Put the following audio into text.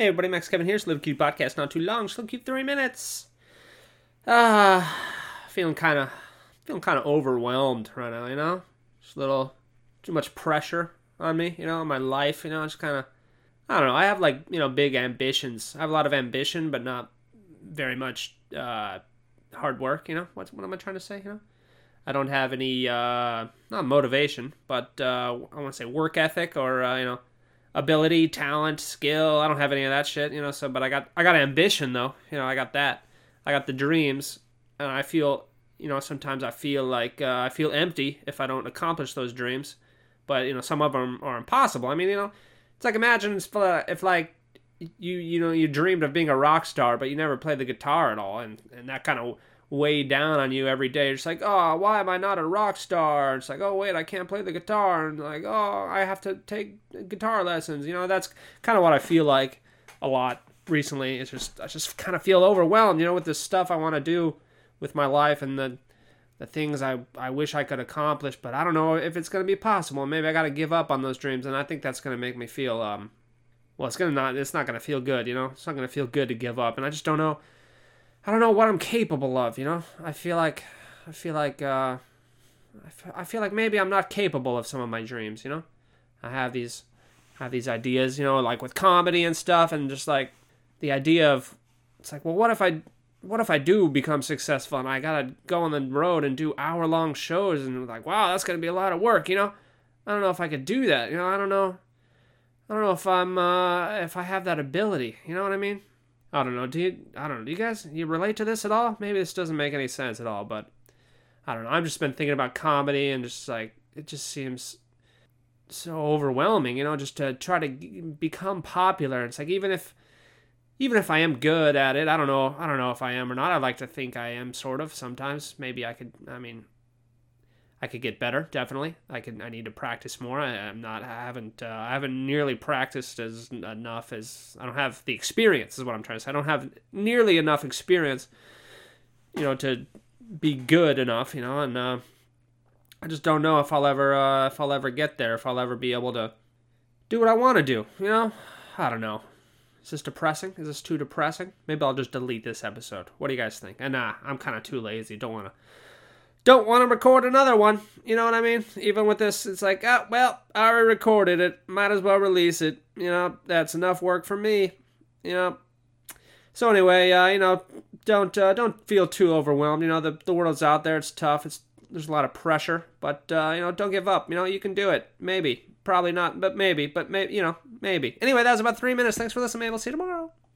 Hey everybody, Max Kevin here. Little Cute Podcast. Not too long, little cute three minutes. Ah, feeling kind of, feeling kind of overwhelmed right now. You know, just a little too much pressure on me. You know, my life. You know, just kind of, I don't know. I have like you know big ambitions. I have a lot of ambition, but not very much uh, hard work. You know, what's what am I trying to say? You know, I don't have any uh, not motivation, but uh, I want to say work ethic or uh, you know ability, talent, skill. I don't have any of that shit, you know. So, but I got I got ambition though. You know, I got that. I got the dreams, and I feel you know sometimes I feel like uh, I feel empty if I don't accomplish those dreams. But you know, some of them are impossible. I mean, you know, it's like imagine if, uh, if like you you know you dreamed of being a rock star, but you never played the guitar at all, and and that kind of weigh down on you every day. It's like, oh, why am I not a rock star? It's like, oh, wait, I can't play the guitar. And like, oh, I have to take guitar lessons. You know, that's kind of what I feel like a lot recently. It's just, I just kind of feel overwhelmed, you know, with the stuff I want to do with my life and the, the things I, I wish I could accomplish, but I don't know if it's going to be possible. Maybe I got to give up on those dreams. And I think that's going to make me feel, um, well, it's going to not, it's not going to feel good, you know, it's not going to feel good to give up. And I just don't know I don't know what I'm capable of. You know, I feel like I feel like uh, I feel like maybe I'm not capable of some of my dreams. You know, I have these I have these ideas. You know, like with comedy and stuff, and just like the idea of it's like, well, what if I what if I do become successful and I gotta go on the road and do hour long shows and like, wow, that's gonna be a lot of work. You know, I don't know if I could do that. You know, I don't know. I don't know if I'm uh, if I have that ability. You know what I mean? I don't know. Do you? I don't know. Do you guys you relate to this at all? Maybe this doesn't make any sense at all, but I don't know. I've just been thinking about comedy and just like it just seems so overwhelming, you know, just to try to become popular. It's like even if even if I am good at it, I don't know. I don't know if I am or not. I like to think I am sort of sometimes. Maybe I could I mean I could get better. Definitely, I could. I need to practice more. I, am not. I haven't. Uh, I haven't nearly practiced as enough as I don't have the experience. Is what I'm trying to say. I don't have nearly enough experience, you know, to be good enough. You know, and uh, I just don't know if I'll ever. Uh, if I'll ever get there. If I'll ever be able to do what I want to do. You know, I don't know. Is this depressing? Is this too depressing? Maybe I'll just delete this episode. What do you guys think? And nah, I'm kind of too lazy. Don't want to don't want to record another one. You know what I mean? Even with this, it's like, oh, well, I already recorded it. Might as well release it. You know, that's enough work for me. You know. So anyway, uh, you know, don't uh, don't feel too overwhelmed. You know, the the world's out there. It's tough. It's there's a lot of pressure, but uh, you know, don't give up. You know, you can do it. Maybe, probably not, but maybe, but maybe, you know, maybe. Anyway, that was about three minutes. Thanks for listening. Maybe we'll see you tomorrow.